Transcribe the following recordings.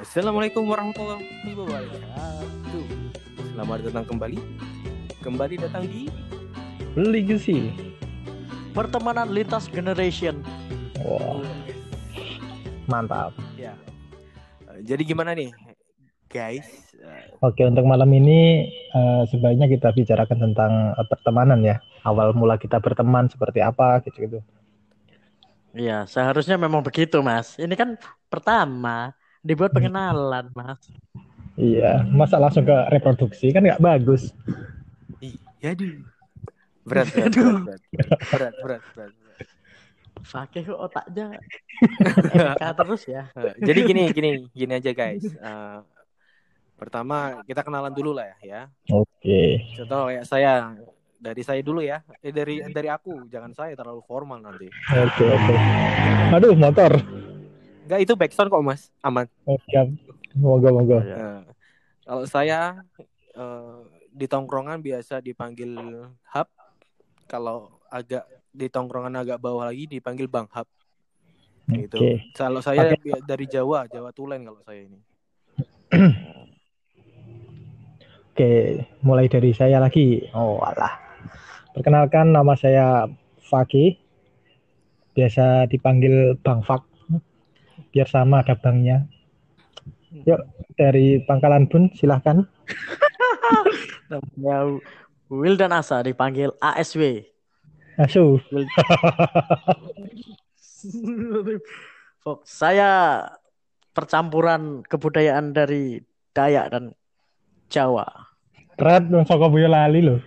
Assalamualaikum warahmatullahi wabarakatuh. Selamat datang kembali. Kembali datang di Legacy. Pertemanan lintas generation. Wow, mantap. ya. Eh, Jadi gimana nih, guys? Eh, Oke, untuk malam ini eh, sebaiknya kita bicarakan tentang eh, pertemanan ya. Awal mula kita berteman seperti apa gitu-gitu. Iya, seharusnya memang begitu, Mas. Ini kan pertama dibuat pengenalan, Mas. Iya, masa langsung ke reproduksi kan nggak bagus. Iya, aduh. Berat, berat, Aduh. berat, berat, berat, berat, berat. Fakih kok otaknya MK terus ya. Jadi gini, gini, gini aja guys. Eh, pertama kita kenalan dulu lah ya. ya. Oke, Contoh kayak saya dari saya dulu ya. Eh dari dari aku, jangan saya terlalu formal nanti. oke, oke. Aduh, motor. Enggak itu backsound kok mas, aman. Oh, siap. Moga, moga. Iya. Eh, kalau saya eh, di tongkrongan biasa dipanggil hub. Kalau agak di tongkrongan agak bawah lagi dipanggil bang hub. Gitu. Oke. Kalau saya bi- dari Jawa, Jawa Tulen kalau saya ini. Oke, mulai dari saya lagi. Oh, alah. Perkenalkan nama saya Fakih. Biasa dipanggil Bang Fak. Biar sama ada bangnya. Yuk, dari Pangkalan Bun, silahkan. Namanya Will dan Asa dipanggil ASW. Asu. Fok, saya percampuran kebudayaan dari Dayak dan Jawa. Red, dong saka Boyolali loh.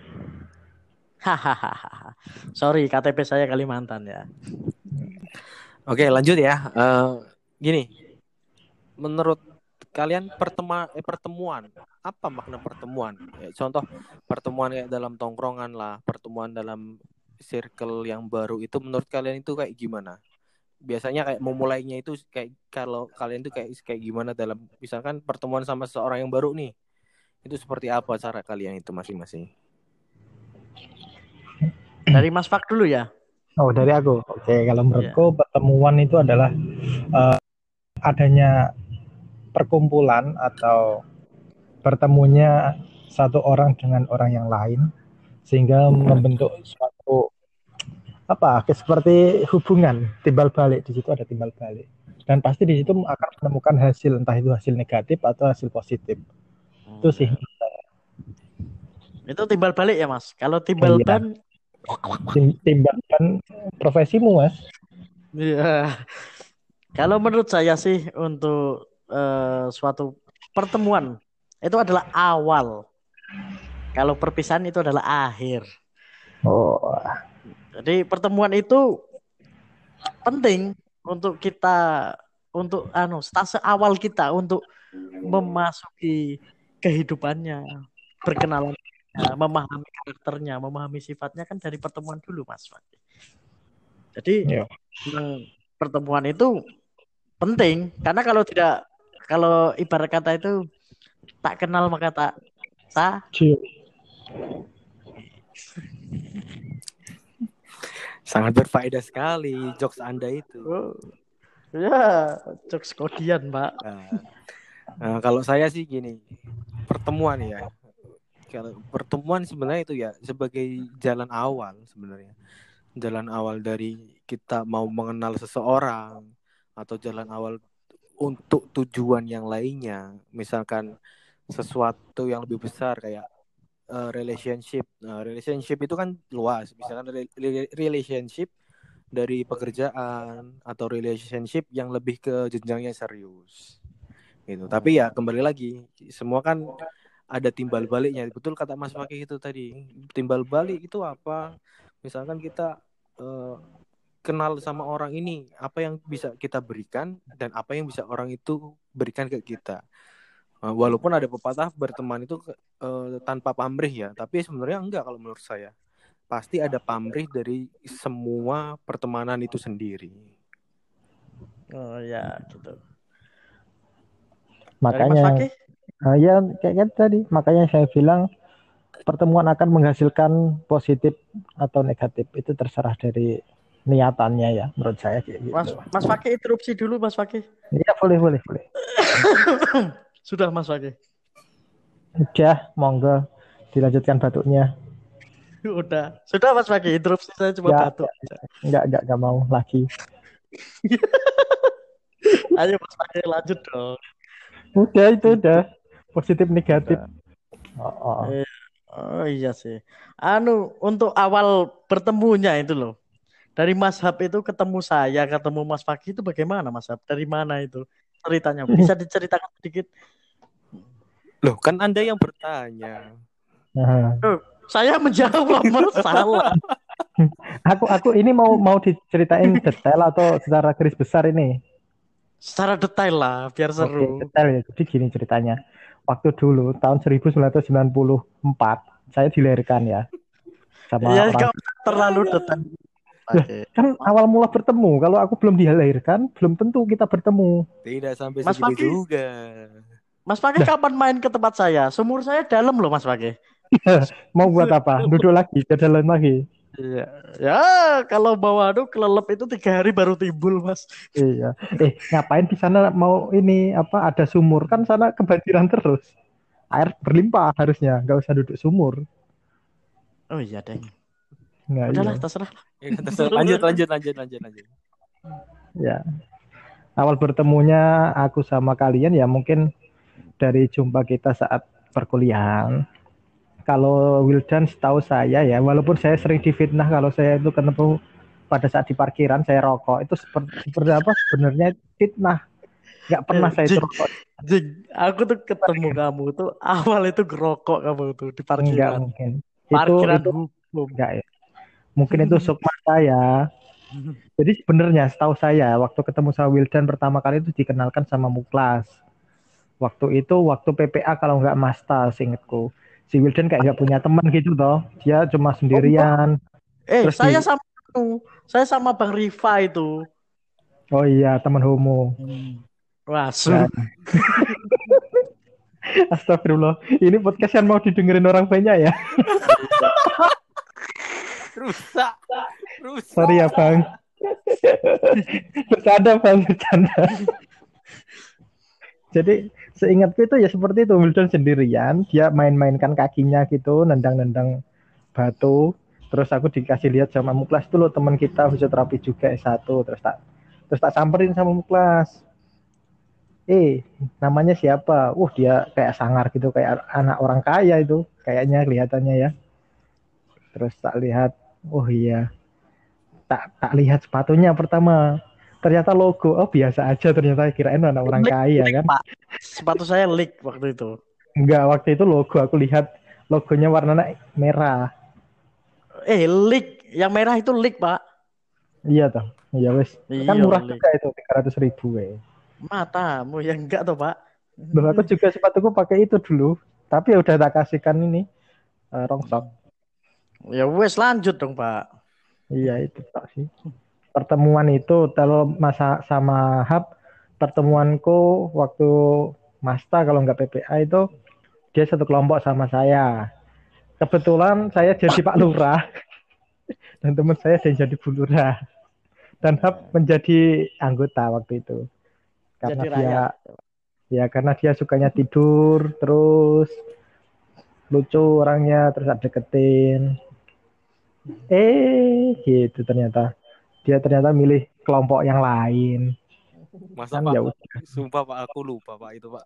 Hahaha. Sorry, KTP saya Kalimantan ya. Oke, lanjut ya. Eh, gini, menurut kalian pertema eh, pertemuan apa makna pertemuan? Ya, contoh pertemuan kayak dalam tongkrongan lah, pertemuan dalam circle yang baru itu menurut kalian itu kayak gimana? Biasanya kayak memulainya itu kayak kalau kalian itu kayak kayak gimana dalam misalkan pertemuan sama seorang yang baru nih. Itu seperti apa cara kalian itu masing-masing? Dari Mas Fak dulu ya. Oh, dari aku. Oke, kalau menurutku pertemuan itu adalah eh, adanya perkumpulan atau bertemunya satu orang dengan orang yang lain sehingga membentuk suatu apa seperti hubungan timbal balik. Di situ ada timbal balik. Dan pasti di situ akan menemukan hasil entah itu hasil negatif atau hasil positif. Itu sih. Itu timbal balik ya, Mas. Kalau timbal Iya. ban tim- timbal dan profesimu mas? Iya. Kalau menurut saya sih untuk eh, suatu pertemuan itu adalah awal. Kalau perpisahan itu adalah akhir. oh Jadi pertemuan itu penting untuk kita untuk anu stase awal kita untuk memasuki kehidupannya, berkenalan, memahami karakternya, memahami sifatnya kan dari pertemuan dulu, Mas. Jadi Iya. memang pertemuan itu penting karena kalau tidak kalau ibarat kata itu tak kenal maka tak tak cium. Sangat berfaedah sekali jokes Anda itu. Oh. Ya, jokes kodian, Pak. Nah, nah, kalau saya sih gini, pertemuan ya. Kalau pertemuan sebenarnya itu ya sebagai jalan awal sebenarnya. Jalan awal dari kita mau mengenal seseorang atau jalan awal untuk tujuan yang lainnya. Misalkan sesuatu yang lebih besar kayak eh, relationship. Nah, relationship itu kan luas. Misalkan re- re- relationship dari pekerjaan atau relationship yang lebih ke jenjangnya serius gitu tapi ya kembali lagi semua kan ada timbal baliknya betul kata Mas Fakih itu tadi timbal balik itu apa misalkan kita eh, kenal sama orang ini apa yang bisa kita berikan dan apa yang bisa orang itu berikan ke kita. Eh, walaupun ada pepatah berteman itu eh, tanpa pamrih ya tapi sebenarnya enggak kalau menurut saya. Pasti ada pamrih dari semua pertemanan itu sendiri. Oh ya, gitu. Makanya? Nah, ya kayak kan tadi, makanya saya bilang pertemuan akan menghasilkan positif atau negatif. Itu terserah dari niatannya ya menurut saya kayak gitu. Mas Mas Fakih interupsi dulu Mas Fakih. Iya boleh boleh boleh. Sudah Mas Fakih. Udah, monggo dilanjutkan batuknya. Udah. Sudah Mas Fakih interupsi saya cuma Ya, batuk. Enggak enggak enggak mau lagi. Ayo Mas Fakih lanjut dong. Udah itu udah positif negatif. Oh, oh. Oh iya sih. Anu untuk awal bertemunya itu loh. Dari Mas Hab itu ketemu saya, ketemu Mas Fakih itu bagaimana Mas Hab? Dari mana itu ceritanya? Bisa diceritakan sedikit? Loh, kan Anda yang bertanya. Nah, Saya menjawab masalah. aku aku ini mau mau diceritain detail atau secara garis besar ini. Secara detail lah, biar seru. Oke, detail ya. Jadi gini ceritanya. Waktu dulu tahun 1994 saya dilahirkan ya. Sama Ya, orang nggak terlalu detail. Oke. kan awal mula bertemu. Kalau aku belum dilahirkan, belum tentu kita bertemu. Tidak sampai Mas segitu Fakih. juga. Mas Fakih kapan main ke tempat saya? Sumur saya dalam loh Mas Fakih. Mau buat apa? Duduk lagi, ke dalam lagi. Iya. Ya, kalau bawa adu kelelep itu tiga hari baru timbul Mas. Iya. Eh, ngapain di sana mau ini apa ada sumur kan sana kebanjiran terus. Air berlimpah harusnya, nggak usah duduk sumur. Oh iya deh. Nggak, Udahlah iya. terserah. Ya, terserah. lanjut, lanjut, lanjut, lanjut, lanjut. Ya. Awal bertemunya aku sama kalian ya mungkin dari jumpa kita saat perkuliahan. Kalau Wildan setahu saya ya, walaupun saya sering difitnah kalau saya itu ketemu pada saat di parkiran saya rokok itu seperti, seperti apa sebenarnya fitnah. Nggak pernah saya itu Jing. rokok. Jing, aku tuh ketemu kamu tuh awal itu gerokok kamu tuh di Enggak parkiran. mungkin. Itu Parkiran itu hukum. enggak ya. Mungkin itu sukma saya. Jadi sebenarnya setahu saya waktu ketemu sama Wildan pertama kali itu dikenalkan sama Muklas. Waktu itu waktu PPA kalau nggak Masta seingetku. Si Wildan kayak nggak punya teman gitu toh. Dia cuma sendirian. Eh, Terus saya di- sama saya sama Bang Rifa itu. Oh iya, teman homo. Wah, su. Nah. Astagfirullah. Ini podcast yang mau didengerin orang banyak ya. Rusak. Rusak. Sorry ya, Bang. bercanda, Bang, bercanda. Jadi seingatku itu ya seperti itu Wildan sendirian, dia main-mainkan kakinya gitu, nendang-nendang batu. Terus aku dikasih lihat sama Muklas itu loh teman kita fisioterapi juga S1 terus tak terus tak samperin sama Muklas. Eh, namanya siapa? Uh, dia kayak sangar gitu, kayak anak orang kaya itu, kayaknya kelihatannya ya. Terus tak lihat, oh iya. Tak tak lihat sepatunya pertama. Ternyata logo, oh biasa aja ternyata kirain anak orang kaya kan. Pak. Sepatu saya leak waktu itu. Enggak, waktu itu logo aku lihat logonya warnanya merah. Eh, leak. Yang merah itu leak, Pak. Iya toh. Iya wes. Kan Iya, murah juga itu 300 ribu we. Matamu yang enggak tuh, Pak. Loh, aku juga sepatuku pakai itu dulu. Tapi ya udah tak kasihkan ini eh, rongsok. Ya wes lanjut dong, Pak. Iya itu tak sih. Pertemuan itu kalau masa sama Hub pertemuanku waktu Masta kalau nggak PPA itu dia satu kelompok sama saya. Kebetulan saya jadi Pak Lurah dan teman saya yang jadi Bu Lurah. Dan Hub menjadi anggota waktu itu. Karena Jadi dia ya karena dia sukanya tidur terus lucu orangnya terus ada deketin eh gitu ternyata dia ternyata milih kelompok yang lain Masa kan Pak? ya udah Sumpah Pak, aku lupa Pak itu Pak.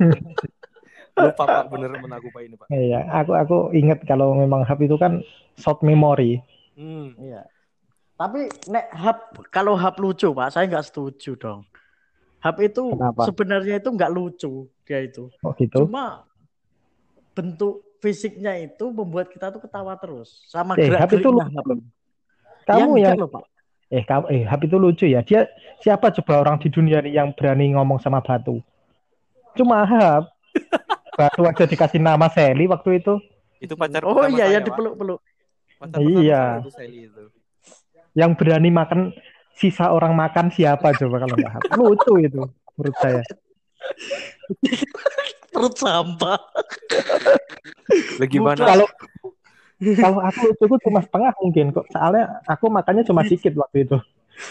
lupa Pak, bener-bener aku Pak ini Pak. iya aku aku inget kalau memang hub itu kan short memory Hmm. Iya. Tapi nek hub kalau hub lucu, Pak, saya nggak setuju dong. Hub itu Kenapa? sebenarnya itu nggak lucu dia itu. oh gitu Cuma bentuk fisiknya itu membuat kita tuh ketawa terus sama Eh, gerak itu lucu. Hub. kamu Ya, yang enggak loh, Pak. eh kamu eh hub itu lucu ya dia siapa coba orang di dunia ini yang berani ngomong sama batu cuma hub batu aja dikasih nama Sally waktu itu Itu pacar Oh iya saya, ya Pak. dipeluk-peluk. Iya. itu yang berani makan sisa orang makan siapa coba kalau nggak lucu itu menurut saya Perut sampah. Lah gimana? kalau Kalau aku lucuku cuma setengah mungkin kok. Soalnya aku makannya cuma sedikit waktu itu.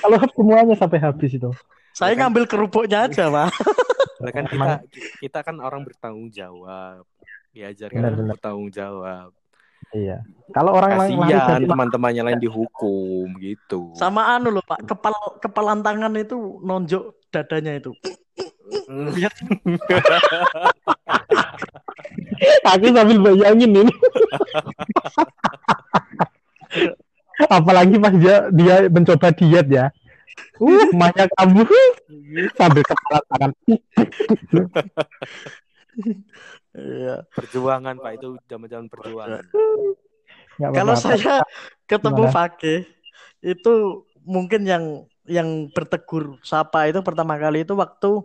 Kalau semuanya sampai habis itu. Saya kan- ngambil kerupuknya aja, Pak. Lah kan kita kita kan orang bertanggung jawab. Diajarkan Benar-benar. bertanggung jawab. Iya. Kalau orang Kasihan teman-temannya lain dihukum gitu. Sama anu loh, Pak. Kepal kepalan tangan itu nonjok dadanya itu. Lihat aku sambil bayangin ini. Apalagi pas dia dia mencoba diet ya. Uh, banyak kamu sambil kepala tangan. Iya. perjuangan Pak itu zaman-zaman perjuangan. Nggak Kalau apa-apa. saya ketemu Gimana? Fakih itu mungkin yang yang bertegur sapa itu pertama kali itu waktu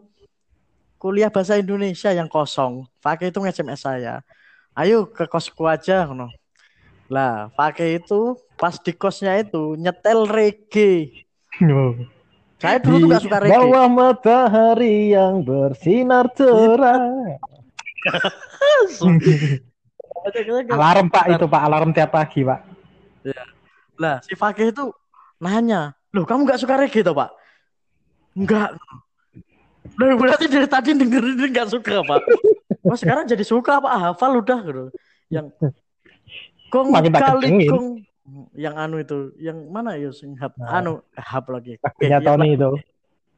kuliah bahasa Indonesia yang kosong. Fakih itu nge-SMS saya. Ayo ke kosku aja no. Lah, Fakih itu pas di kosnya itu nyetel reggae. Oh. Saya dulu tuh gak suka reggae. bawah matahari yang bersinar terang. Alarm Pak itu Pak, alarm tiap pagi Pak. Lah, si Fakih itu nanya, "Loh, kamu gak suka reggae toh, Pak?" Enggak. Loh, berarti dari tadi dengerin ini gak suka, Pak. Oh, sekarang jadi suka, Pak. Hafal udah gitu. Yang Kong Makin kali kong yang anu itu, yang mana ya sing hap Nah. anu hap lagi. Oke, Tony itu.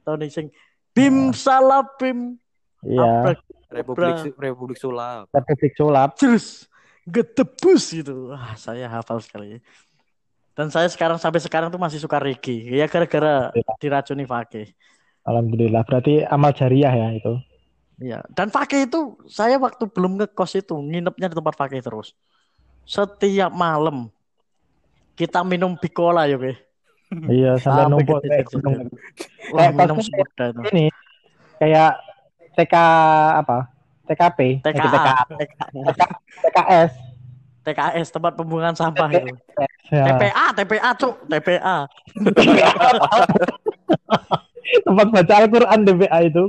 Tony sing Bim salapim Iya, Abrak, Republik Republik Sulap. Republik Sulap. terus gedebus gitu. Wah, saya hafal sekali. Dan saya sekarang sampai sekarang tuh masih suka reggae. Ya gara-gara diracuni Fakih. Alhamdulillah, berarti amal jariah ya itu. Iya. Dan Fakih itu saya waktu belum ngekos itu nginepnya di tempat Fakih terus. Setiap malam kita minum bicola ya, Oke. Iya, sampai numpuk kayak gunung. Wah, minum soda itu. Ini kayak TK apa? TKP, eh, TKA, TKA, TKA, TKS. TKS tempat pembuangan sampah itu. Ya. TPA, TPA, Cuk, TPA. Tempat baca Al-Qur'an DBA itu.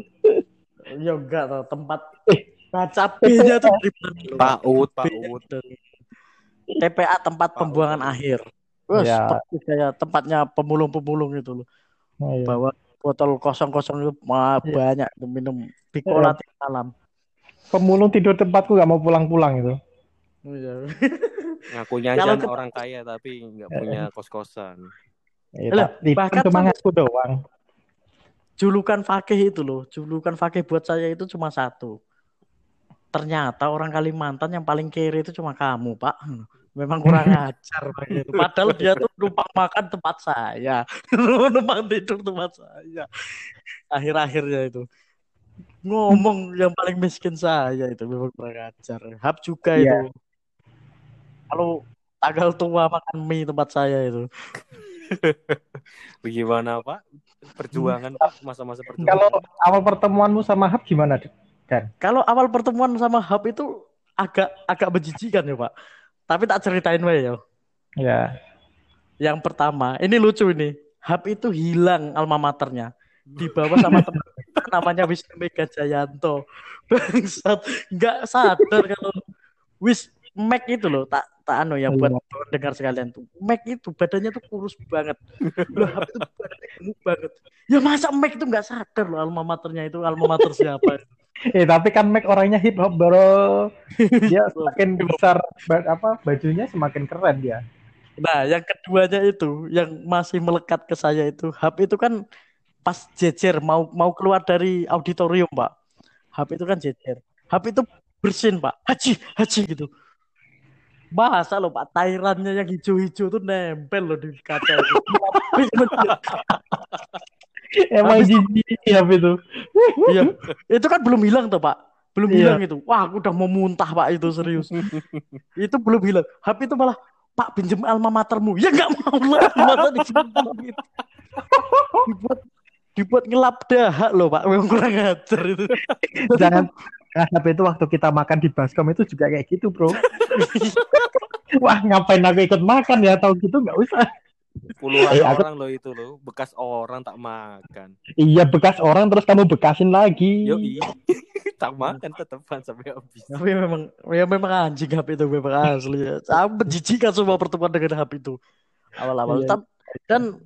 Ya enggak tau, tempat Eh. baca B-nya tuh? PAUD, B PAUD. dari TPA tempat pembuangan akhir. Wah, Ya. seperti kayak tempatnya pemulung-pemulung itu loh. Oh, iya. Bawa botol kosong-kosong itu mah Iya. banyak tuh minum bicola tiap malam. Pemulung tidur tempatku gak mau pulang-pulang itu. Iya. Ngakunya Kalau aja orang kaya tapi nggak punya kos-kosan. Ya, itu bahkan cuma ngaku doang. Julukan Fakih itu loh, julukan Fakih buat saya itu cuma satu. Ternyata orang Kalimantan yang paling kere itu cuma kamu, Pak. Memang kurang ajar itu. Padahal dia tuh numpang makan tempat saya, numpang tidur tempat saya. Akhir-akhirnya itu ngomong yang paling miskin saya itu memang kurang ajar. Hap juga Iya. itu. Kalau tanggal tua makan mie tempat saya itu. Bagaimana Pak? Perjuangan Pak, masa-masa perjuangan. Kalau awal pertemuanmu sama Hap gimana? Dan Kalau awal pertemuan sama Hub itu agak agak menjijikan ya Pak. Tapi tak ceritain wae ya. ya, Yang pertama, ini lucu ini. Hub itu hilang alma maternya. Dibawa sama teman kita namanya Wisnu Mega Jayanto. Bangsat, nggak sadar kalau Wis Mac itu loh, tak tak anu ya buat dengar sekalian tuh. Mac itu badannya tuh kurus banget. Loh, itu badannya gemuk banget. Ya masa Mac itu nggak sadar loh alma maternya itu alma mater siapa. eh tapi kan Mac orangnya hip hop bro. Dia semakin besar apa bajunya semakin keren dia. Nah, yang keduanya itu yang masih melekat ke saya itu Hub itu kan pas jejer mau mau keluar dari auditorium, Pak. Hub itu kan jejer. Hub itu bersin, Pak. Haji, haji gitu. Masa loh Pak, tairannya yang hijau-hijau tuh nempel loh di kaca itu. Emang jijik Hap itu. Iya, itu kan belum hilang tuh Pak. Belum Iya. hilang itu. Wah, aku udah mau muntah Pak itu serius. itu belum hilang. Hub itu malah Pak pinjem alma matermu. Ya nggak mau lah. Masa gitu. Dibuat dibuat ngelap dahak loh Pak. Memang kurang ajar itu. Jangan Nah, Hap itu waktu kita makan di baskom itu juga kayak gitu bro. Wah ngapain aku ikut makan ya tahu gitu nggak usah. Puluhan Eh, aku- orang loh itu loh, bekas orang tak makan. Iya bekas orang terus kamu bekasin lagi. Yoi. tak makan tetepan sampai habis. Tapi memang ya memang anjing HP itu memang asli. Ya. Saya menjijikan semua pertemuan dengan HP itu awal-awal. Iya. Dan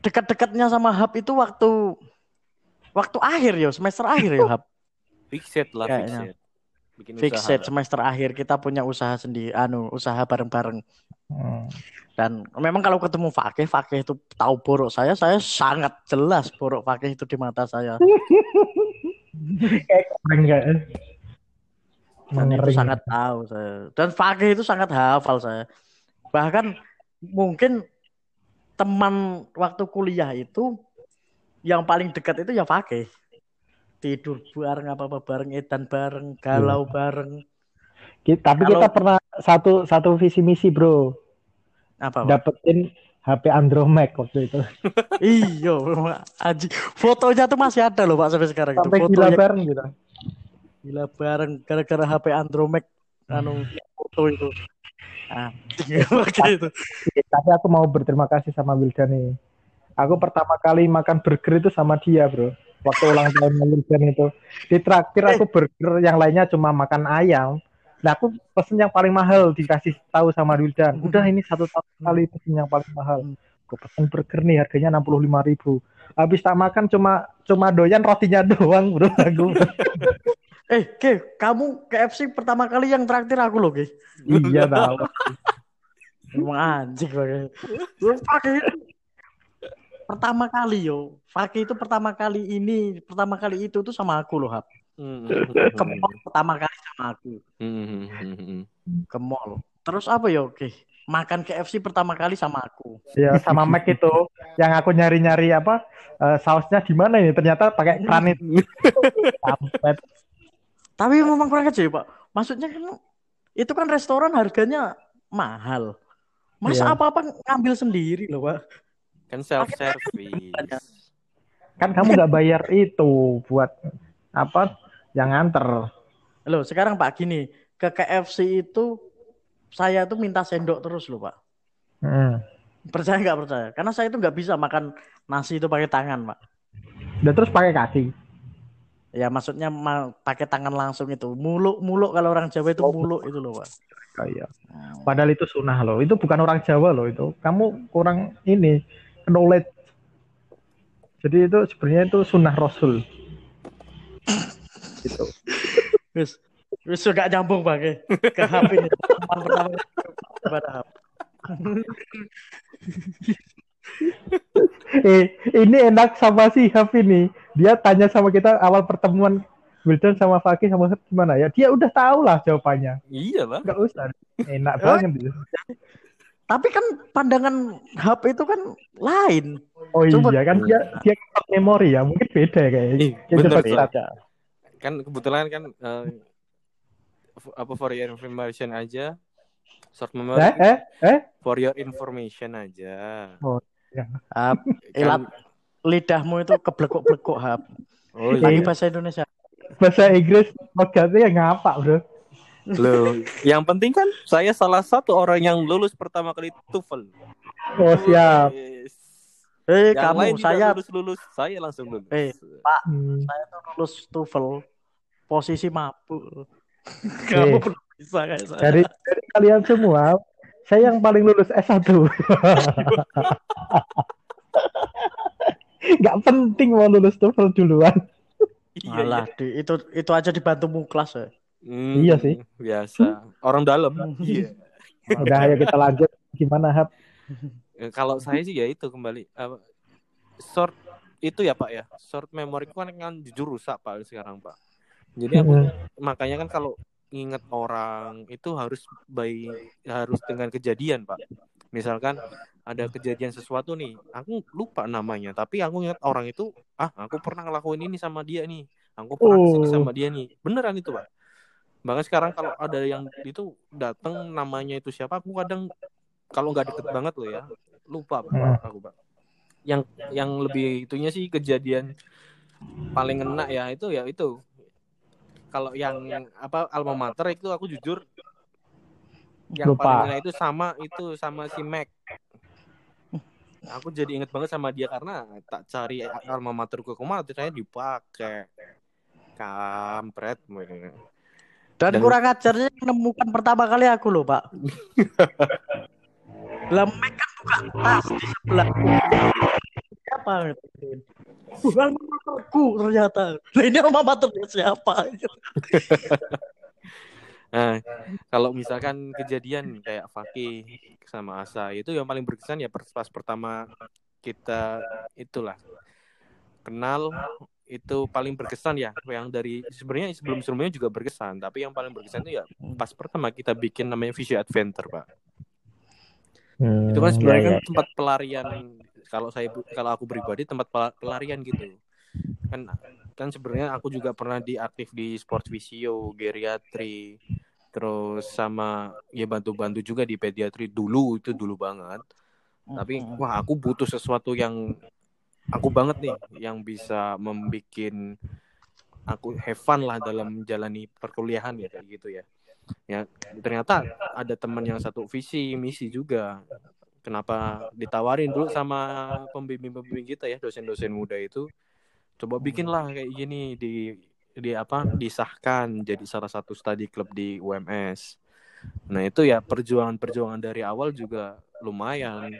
dekat-dekatnya sama hub itu waktu waktu akhir ya semester akhir ya hub. Fixed lah, Kayaknya. fixed. Bikin Fixed usaha. semester akhir kita punya usaha sendiri, anu usaha bareng-bareng. Hmm. Dan memang kalau ketemu Fakih, Fakih itu tahu borok saya, saya sangat jelas borok Fakih itu di mata saya. Dan itu sangat tahu saya. Dan Fakih itu sangat hafal saya. Bahkan mungkin teman waktu kuliah itu yang paling dekat itu ya Fakih. Tidur bareng apa-apa bareng, edan bareng, galau bareng. Ki- Tapi Kalau- kita pernah satu satu visi misi bro, Apa, dapetin HP Andromax waktu itu. Iya, memang anjing. Fotonya tuh masih ada loh Pak sampai sekarang itu. Sampai gila Fotonya bareng gitu. gila bareng gara-gara HP Andromax anu foto itu. Pakai itu. Tapi aku mau berterima kasih sama Wildan nih. Aku pertama kali makan burger itu sama dia bro. Waktu ulang tahun Wildan itu. Di traktir aku burger, yang lainnya cuma makan ayam. Nah aku pesen yang paling mahal dikasih tahu sama Wildan. Udah ini satu tahun kali pesen yang paling mahal. Aku pesen burger nih harganya 65.000 ribu. Habis tak makan cuma cuma doyan rotinya doang bro. Aku Eh, Ke, kamu KFC pertama kali yang traktir aku loh, Ke. iya tahu. Emang anjing pakai. Lu pakai pertama kali yo. Fakih itu pertama kali ini, pertama kali itu tuh sama aku loh, Hap. Hmm. Ke mall pertama kali sama aku. Hmm, hmm, hmm. Ke mall. Terus apa yo, Ke? Makan KFC pertama kali sama aku. Ya sama Mac itu yang aku nyari-nyari apa eh, sausnya di mana ini ternyata pakai kranit. Tapi memang kurang aja ya, Pak. Maksudnya kan itu kan restoran harganya mahal. Masa Iya. apa-apa ngambil sendiri loh, Pak? Kan self service. Kan kamu nggak bayar itu buat apa yang nganter. Loh, sekarang Pak gini, ke KFC itu saya tuh minta sendok terus loh, Pak. Hmm. Percaya nggak percaya? Karena saya itu nggak bisa makan nasi itu pakai tangan, Pak. Dan terus pakai kaki. Ya maksudnya ma- pakai tangan langsung itu. Muluk, muluk kalau orang Jawa itu muluk itu loh, Pak. Kayak. Padahal itu sunnah loh. Itu bukan orang Jawa loh itu. Kamu kurang ini knowledge. Jadi itu sebenarnya itu sunnah Rasul. Gitu. Wis, wis gak nyambung Pak ke, ke HP ini. Teman pertama kepada HP. Eh, ini enak sama si Haf ini. Dia tanya sama kita awal pertemuan Wildan sama Fakih sama gimana ya? Dia udah tahu lah jawabannya. Iya lah. Enggak usah. Enak banget. Tapi kan pandangan HP itu kan lain. Oh Coba- iya kan dia dia cepat memori ya. Mungkin beda kayaknya. Ih, Dia bener, ingat. Kan kebetulan kan eh, f- apa for your information aja. Short memory Eh, eh, eh. for your information aja. Hap, Kan- ilat lidahmu itu keblekuk-blekuk Hap. Oh iya. bahasa Indonesia. Bahasa Inggris logatnya ngapa, Bro? Loh, yang penting kan saya salah satu orang yang lulus pertama kali TOEFL. Oh, siap. Yes. Eh, Yang kamu saya lulus lulus, saya langsung lulus. Eh, Hmm. saya tuh lulus TOEFL posisi mabuk. Kamu Eh. bisa kayak saya. Dari, dari kalian semua, saya yang paling lulus S1. Nggak penting mau lulus TOEFL duluan. Iya, Alah, iya. di- itu itu aja dibantu muklas ya. Hmm, Iya sih. Biasa. Orang dalam. Iya. Udah, ayo kita lanjut. Gimana, Hap? Eh, Kalau saya sih ya itu kembali apa, short itu ya Pak ya. Short memory kan kan jujur rusak Pak sekarang Pak. Jadi aku Hmm. makanya kan kalau inget orang itu harus by harus dengan kejadian Pak. Misalkan ada kejadian sesuatu nih, aku lupa namanya, tapi aku ingat orang itu, ah aku pernah ngelakuin ini sama dia nih, aku pernah Oh. sama dia nih, beneran itu Pak. Bahkan sekarang kalau ada yang itu datang namanya itu siapa, aku kadang kalau nggak deket banget loh ya, lupa Hmm. aku Pak. Yang yang lebih itunya sih kejadian paling enak ya itu ya itu kalau yang apa alma mater itu aku jujur yang Lupa. paling enak itu sama itu sama si Mac aku jadi inget banget sama dia karena tak cari alma materku ke mana ternyata dipakai kampret dan, dan kurang ajarnya menemukan pertama kali aku loh pak. Lah kan buka tas di sebelah. Siapa bukan materku ternyata. Nah ini rumah maternya siapa? Nah, kalau misalkan kejadian kayak Fakih sama Asa itu yang paling berkesan ya pas pertama kita itulah kenal itu paling berkesan ya. Yang dari sebenarnya sebelum sebelumnya juga berkesan. Tapi yang paling berkesan itu ya pas pertama kita bikin namanya Visual Adventure pak. Hmm, itu kan sebenarnya ya, kan ya. tempat pelarian kalau saya kalau aku pribadi tempat pelarian gitu. Kan kan sebenarnya aku juga pernah diaktif di sports visio geriatri terus sama ya bantu-bantu juga di pediatri. Dulu itu dulu banget. Tapi wah aku butuh sesuatu yang aku banget nih yang bisa membuat aku have fun lah dalam menjalani perkuliahan ya kayak gitu ya. Ya ternyata ada teman yang satu visi misi juga. Kenapa ditawarin dulu sama pembimbing-pembimbing kita ya dosen-dosen muda itu? Coba bikinlah kayak gini di di apa disahkan jadi salah satu study club di UMS. Nah itu ya perjuangan-perjuangan dari awal juga lumayan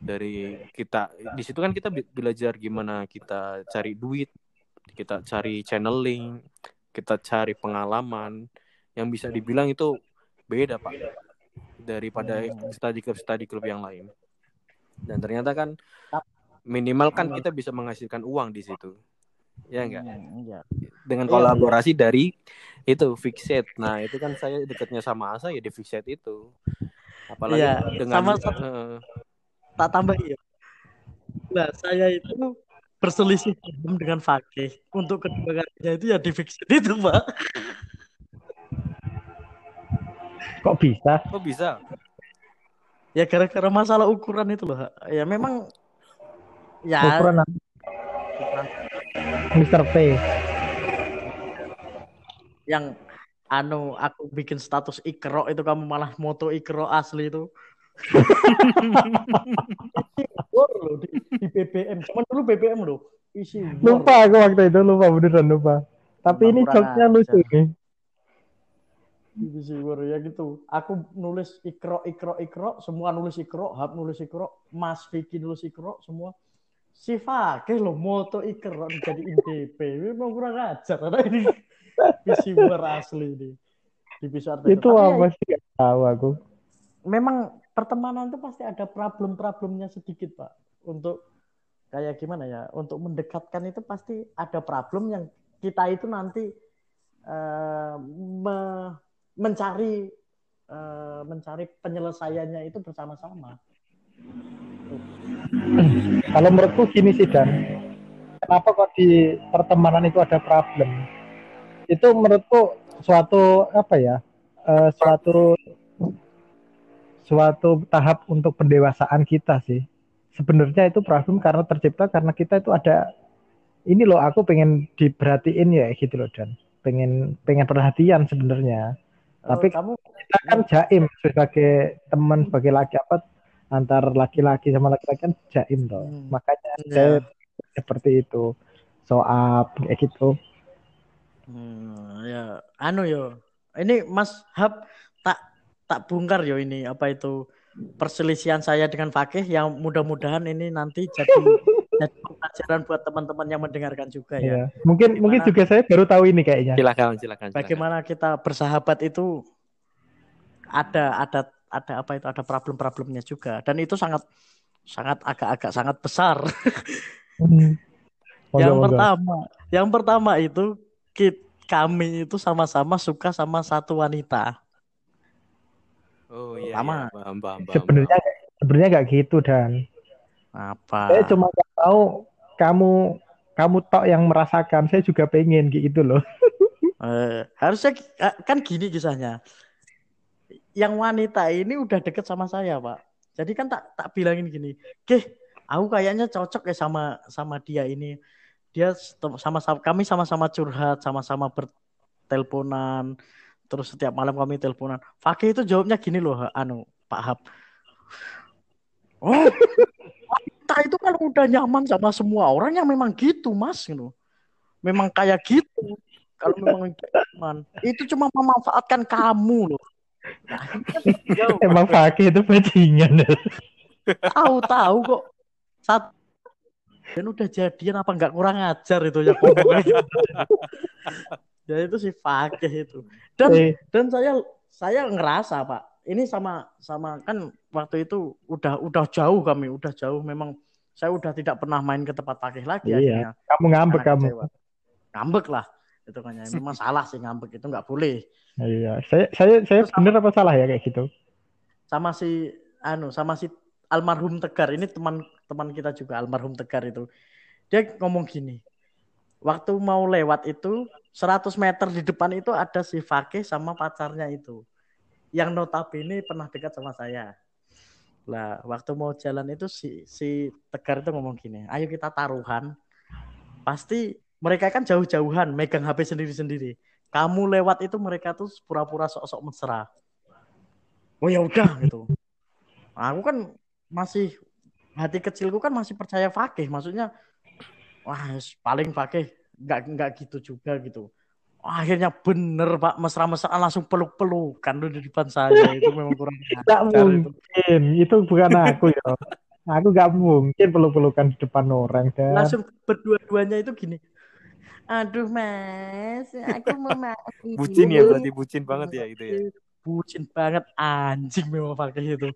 dari kita di situ kan kita belajar gimana kita cari duit, kita cari channeling, kita cari pengalaman. Yang bisa dibilang itu beda pak daripada study club study club yang lain. Dan ternyata kan minimal kan kita bisa menghasilkan uang di situ. Ya enggak hmm, iya. dengan iya, kolaborasi dari itu fixed nah itu kan saya dekatnya sama Asa ya di fixed itu. Apalagi iya, dengan sama, uh, tak tambah ya nah saya itu berselisih dengan Fakih. Untuk kedua kalinya itu ya di fixed itu pak. Kok bisa? Kok bisa? Ya gara-gara masalah ukuran itu loh ya memang ya ukuran Mr. P yang anu aku bikin status ikro itu kamu malah moto ikro asli itu di, di BBM cuman dulu BBM loh. Isi lupa aku waktu itu lupa beneran lupa. Tapi ini joknya lucu nih isi ya gitu. Aku nulis ikro ikro ikro semua nulis ikro hab nulis ikro mas Vicky nulis ikro semua. Si Fakih lo moto ikeron jadi IDP memang kurang ajar. Ada ini visi asli ini. Di itu apa sih tahu aku. memang pertemanan itu pasti ada problem-problemnya sedikit pak untuk kayak gimana ya untuk mendekatkan itu pasti ada problem yang kita itu nanti uh, me mencari uh, mencari penyelesaiannya itu bersama-sama kalau menurutku gini sih Dan, kenapa kok di pertemanan itu ada problem? Itu menurutku suatu apa ya? Uh, suatu suatu tahap untuk pendewasaan kita sih. Sebenarnya itu problem karena tercipta karena kita itu ada ini loh aku pengen diperhatiin ya gitu loh dan pengen pengen perhatian sebenarnya. Oh, Tapi kamu kita kan jaim sebagai teman sebagai laki apa antar laki-laki sama laki-laki kan jaim toh. Hmm. Makanya yeah. saya seperti itu. Soal kayak gitu. Hmm, ya, anu yo. Ini Mas Hab tak bongkar yo ini apa itu perselisihan saya dengan Fakih yang mudah-mudahan ini nanti jadi jadi pelajaran buat teman-teman yang mendengarkan juga ya. ya. Mungkin bagaimana, mungkin juga saya baru tahu ini kayaknya. Silakan, silakan. Bagaimana kita bersahabat itu ada ada ada apa itu ada problem-problemnya juga dan itu sangat sangat agak-agak sangat besar. Hmm. yang moga. pertama, yang pertama itu kit, kami itu sama-sama suka sama satu wanita. Oh iya, sama. Iya, sebenarnya sebenarnya nggak gitu dan apa? Saya cuma tahu kamu kamu tok yang merasakan. Saya juga pengen gitu loh. eh, harusnya kan gini kisahnya yang wanita ini udah deket sama saya pak jadi kan tak tak bilangin gini ke aku kayaknya cocok ya sama sama dia ini dia sama-sama kami sama-sama curhat sama-sama berteleponan terus setiap malam kami teleponan. Fakih itu jawabnya gini loh anu Pak Hab. Oh wanita itu kan udah nyaman sama semua orang yang memang gitu mas gitu. Memang kayak gitu. Kalau memang teman itu cuma memanfaatkan kamu loh. Emang pakai itu bajingan. Tahu-tahu kok. Saat dan udah jadian apa nggak kurang ajar itu ya. Ya itu sih fakih itu. Dan Eh. dan saya saya ngerasa pak ini sama sama kan waktu itu udah udah jauh kami udah jauh memang saya udah tidak pernah main ke tempat fakih lagi Iya. akhirnya Kamu ngambek kamu. kecewa. ngambek lah itu kan ya memang salah sih ngambek itu nggak boleh Iya. Saya saya saya Terus bener apa salah ya kayak gitu? sama si anu sama si almarhum Tegar ini teman teman kita juga almarhum Tegar itu dia ngomong gini waktu mau lewat itu 100 meter di depan itu ada si Fakih sama pacarnya itu. Yang notabene pernah dekat sama saya. Lah waktu mau jalan itu si si Tegar itu ngomong gini ayo kita taruhan. Pasti mereka kan jauh-jauhan megang HP sendiri-sendiri. Kamu lewat itu mereka tuh pura-pura sok-sok mesra. Oh ya udah gitu. Aku kan masih hati kecilku kan masih percaya fakih maksudnya wah paling fakih nggak nggak gitu juga gitu Wah, akhirnya bener pak mesra-mesraan langsung peluk-pelukan di depan saya itu memang kurang Tidak ajar itu. mungkin. Itu bukan aku ya. Aku gak mungkin peluk-pelukan di depan orang. Dan... langsung berdua-duanya itu gini aduh mas aku mau mati Bucin ya berarti bucin banget ya itu ya. bucin banget anjing memang fakih itu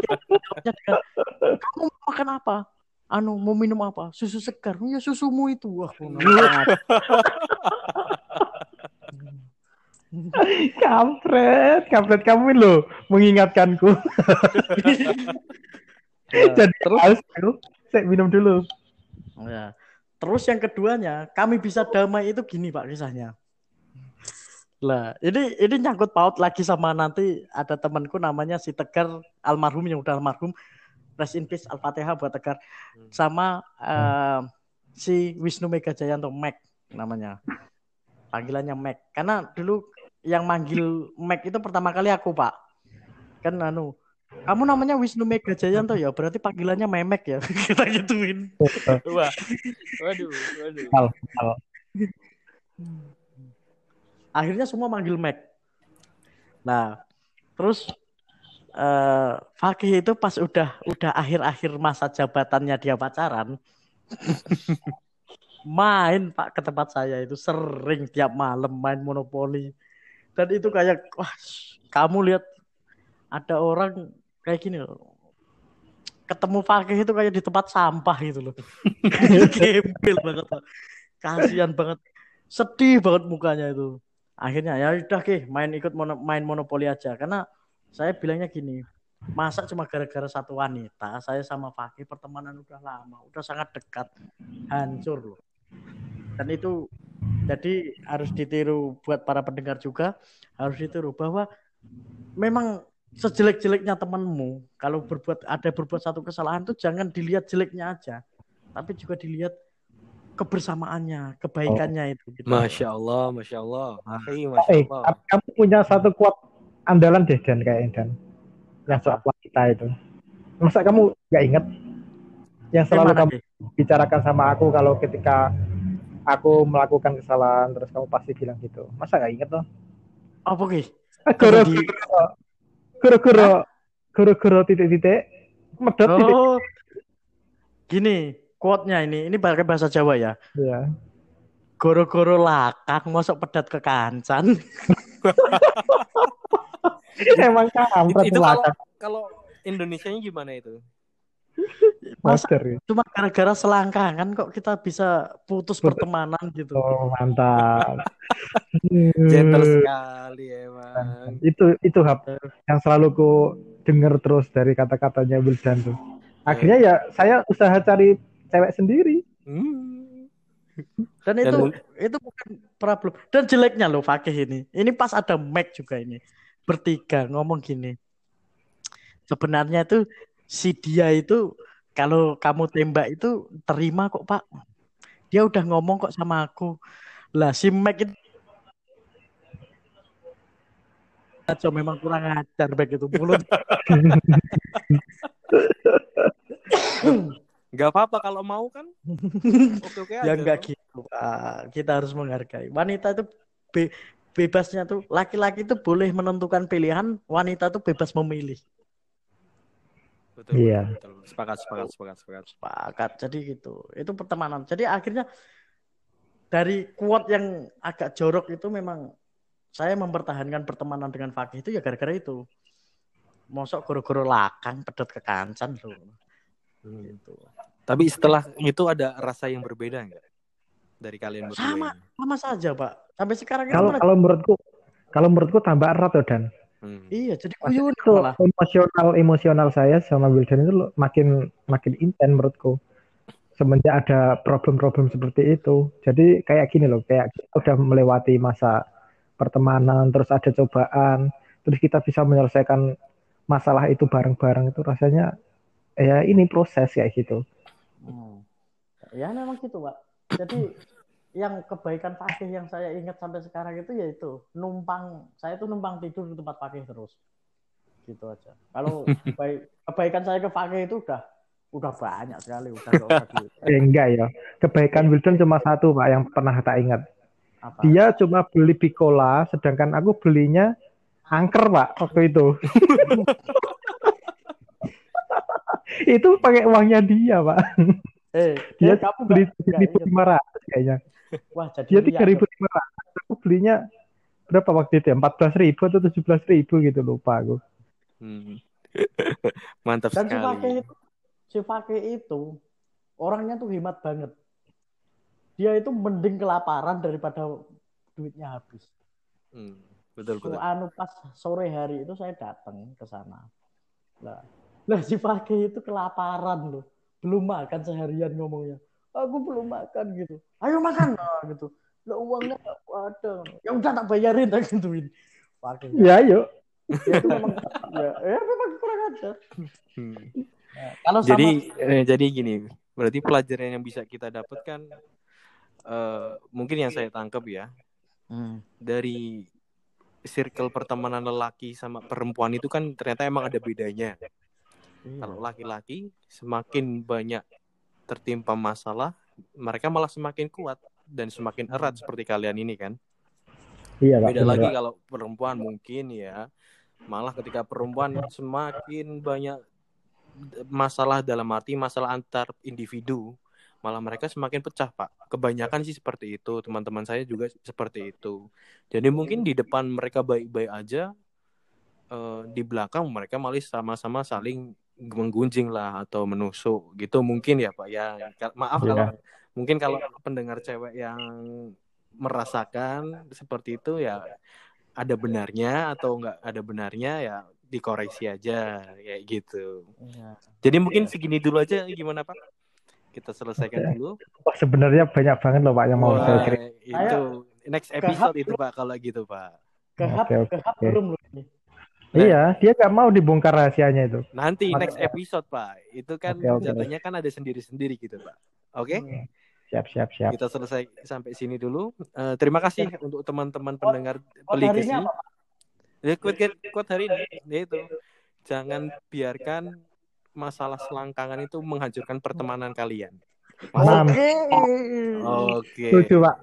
dengan, kamu mau makan apa anu mau minum apa? Susu segar. Ya susumu itu. Wah Kampret, kampret kamu loh mengingatkanku. Jadi terus? harus dulu. Saya minum dulu. ya. terus yang keduanya kami bisa damai itu gini pak kisahnya. Lah ini ini nyangkut paut lagi sama nanti ada temanku namanya si Tegar almarhum yang udah almarhum rest in peace al-fatihah buat Tegar sama eh, si Wisnu Mega Jayanto Mac namanya. Panggilannya Mac. Karena dulu yang manggil Mac itu pertama kali aku pak. Kan anu kamu namanya Wisnu Mega Jayanto ya? Berarti panggilannya Memek ya? Kita gituin. Wah. Waduh, waduh. Hal, hal. akhirnya semua manggil Mac. Nah, terus eh Fakih itu pas udah udah akhir-akhir masa jabatannya dia pacaran, main Pak ke tempat saya itu sering tiap malam main monopoli. Dan itu kayak wah, kamu lihat ada orang kayak gini loh. Ketemu Fakih itu kayak di tempat sampah gitu loh. Gembel banget. Kasihan banget. Sedih banget mukanya itu akhirnya ya udah ke main ikut mono, main monopoli aja karena saya bilangnya gini masa cuma gara-gara satu wanita saya sama Fakih pertemanan udah lama udah sangat dekat hancur loh dan itu jadi harus ditiru buat para pendengar juga harus ditiru bahwa memang sejelek-jeleknya temanmu kalau berbuat ada berbuat satu kesalahan tuh jangan dilihat jeleknya aja tapi juga dilihat kebersamaannya kebaikannya itu gitu. Masya Allah, Masya Allah. Akhi, Eh, Masya Allah. tapi kamu punya satu kuat andalan deh Dan kayaknya Dan. Yang soal wanita itu. Masa kamu nggak inget? Yang selalu Gimana, kamu Ki? bicarakan sama aku kalau ketika aku melakukan kesalahan terus kamu pasti bilang gitu. Masa nggak inget loh? apa Ki? Goro Di- goro goro goro goro titik-titik medot titik. Oh, gini, quote-nya ini, ini pakai bahasa Jawa ya. Ya. Goro-goro lakang, masuk pedat ke kancan. Emang kampret Itu, itu kalau kalau Indonesianya gimana itu? Masa master. ya. cuma gara-gara selangkangan kok kita bisa putus pertemanan gitu. Oh mantap. Gentle sekali emang. itu itu hap yang selalu ku denger terus dari kata-katanya Wildan tuh. Akhirnya ya saya usaha cari cewek sendiri. Hmm. Dan itu itu bukan problem. Dan jeleknya loh Fakih ini. Ini pas ada Mac juga ini. Bertiga ngomong gini. Sebenarnya itu si dia itu kalau kamu tembak itu terima kok Pak. Dia udah ngomong kok sama aku. Lah si Mac itu Aco memang kurang ajar baik itu mulut. Gak apa-apa kalau mau kan. Oke oke ya aja. enggak gitu. Pak. Kita harus menghargai. Wanita itu be bebasnya tuh laki-laki itu boleh menentukan pilihan, wanita itu bebas memilih. Betul, Iya. betul. Sepakat, sepakat, sepakat, sepakat. Sepakat. Jadi gitu. Itu pertemanan. Jadi akhirnya dari kuat yang agak jorok itu memang saya mempertahankan pertemanan dengan Fakih itu ya gara-gara itu. Mosok goro-goro lakang pedot ke kancan loh. Gitu. Tapi setelah itu ada rasa yang berbeda nggak dari kalian berdua? Sama. ini? Sama saja, Pak. Sampai sekarang itu Kalau malah- kalau menurutku kalau menurutku tambah erat tuh dan Hmm. iya jadi kuyun itu malah. emosional emosional saya sama Wildan itu makin makin intens menurutku semenjak ada problem-problem seperti itu jadi kayak gini loh kayak kita udah melewati masa pertemanan terus ada cobaan terus kita bisa menyelesaikan masalah itu bareng-bareng itu rasanya ya ini proses kayak gitu Hmm. Ya memang gitu, Pak. Jadi yang kebaikan Fakih yang saya ingat sampai sekarang itu yaitu numpang saya tuh numpang tidur di tempat Fakih terus. Gitu aja. Kalau baik, kebaikan saya ke Fakih itu udah udah banyak sekali, udah eh, enggak ya kebaikan Wildan cuma satu pak yang pernah tak ingat apa. dia cuma beli Bicola sedangkan aku belinya angker pak waktu itu itu pakai uangnya dia pak Eh, dia eh, kamu beli seribu lima ratus kayaknya Wah, jadi dia tiga ribu lima ratus aku belinya berapa waktu itu ya empat belas ribu atau tujuh belas ribu gitu lupa aku Hmm. Mantap Dan si Fakih sekali. itu, si Fakih itu orangnya tuh hemat banget. Dia itu mending kelaparan daripada duitnya habis. Hmm. Betul, So, betul. anu pas sore hari itu saya datang ke sana. Lah, lah si Fakih itu kelaparan loh. Belum makan seharian ngomongnya. Aku belum makan gitu. Ayo makan lah gitu. Lah uangnya nggak ada. Ya udah tak bayarin tak gituin. Fakih. ya yuk Ya itu memang ya, ya memang kurang ajar. Hmm. Nah, kalau sama Jadi eh, jadi gini, berarti pelajaran yang bisa kita dapatkan eh, mungkin yang saya tangkap ya Hmm. dari circle pertemanan lelaki sama perempuan itu kan ternyata emang ada bedanya. Iya. Kalau laki-laki semakin banyak tertimpa masalah, mereka malah semakin kuat dan semakin erat seperti kalian ini kan. iya pak Beda bener, lagi Pak. kalau perempuan mungkin ya malah ketika perempuan semakin banyak masalah dalam arti masalah antar individu malah mereka semakin pecah pak kebanyakan sih seperti itu teman-teman saya juga seperti itu jadi mungkin di depan mereka baik-baik aja eh, di belakang mereka malah sama-sama saling menggunjing lah atau menusuk gitu mungkin ya pak ya Ka- maaf Iya. kalau mungkin kalau pendengar cewek yang merasakan seperti itu ya ada benarnya atau enggak ada benarnya ya dikoreksi aja kayak gitu Iya. jadi mungkin segini dulu aja gimana Pak? Kita selesaikan dulu. Wah, sebenarnya banyak banget loh pak yang mau Wah, saya kirim itu next episode itu Pak kalau gitu Pak. Kehap oke. belum loh ini. Iya dia nggak mau dibongkar rahasianya itu Nanti next episode Pak. Itu kan Oke, oke. jatuhnya kan ada sendiri-sendiri gitu Pak. Oke, Hmm. siap siap siap kita selesai sampai sini dulu. Eh, terima kasih untuk teman-teman pendengar Pak? Ya, quote, quote hari ini yaitu jangan biarkan masalah selangkangan itu menghancurkan pertemanan kalian. Oke. Oke. setuju pak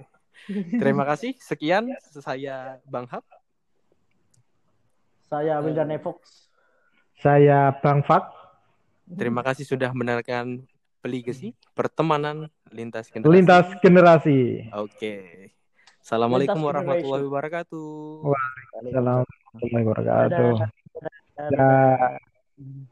Terima kasih. Sekian saya Bang Hap. Saya Wildan Evox. saya Bang Fat Terima kasih sudah mendengarkan Peligesi, pertemanan lintas generasi. lintas generasi Oke. Assalamualaikum Lintas warahmatullahi wabarakatuh. Assalamualaikum warahmatullahi wabarakatuh Dadah. Ya.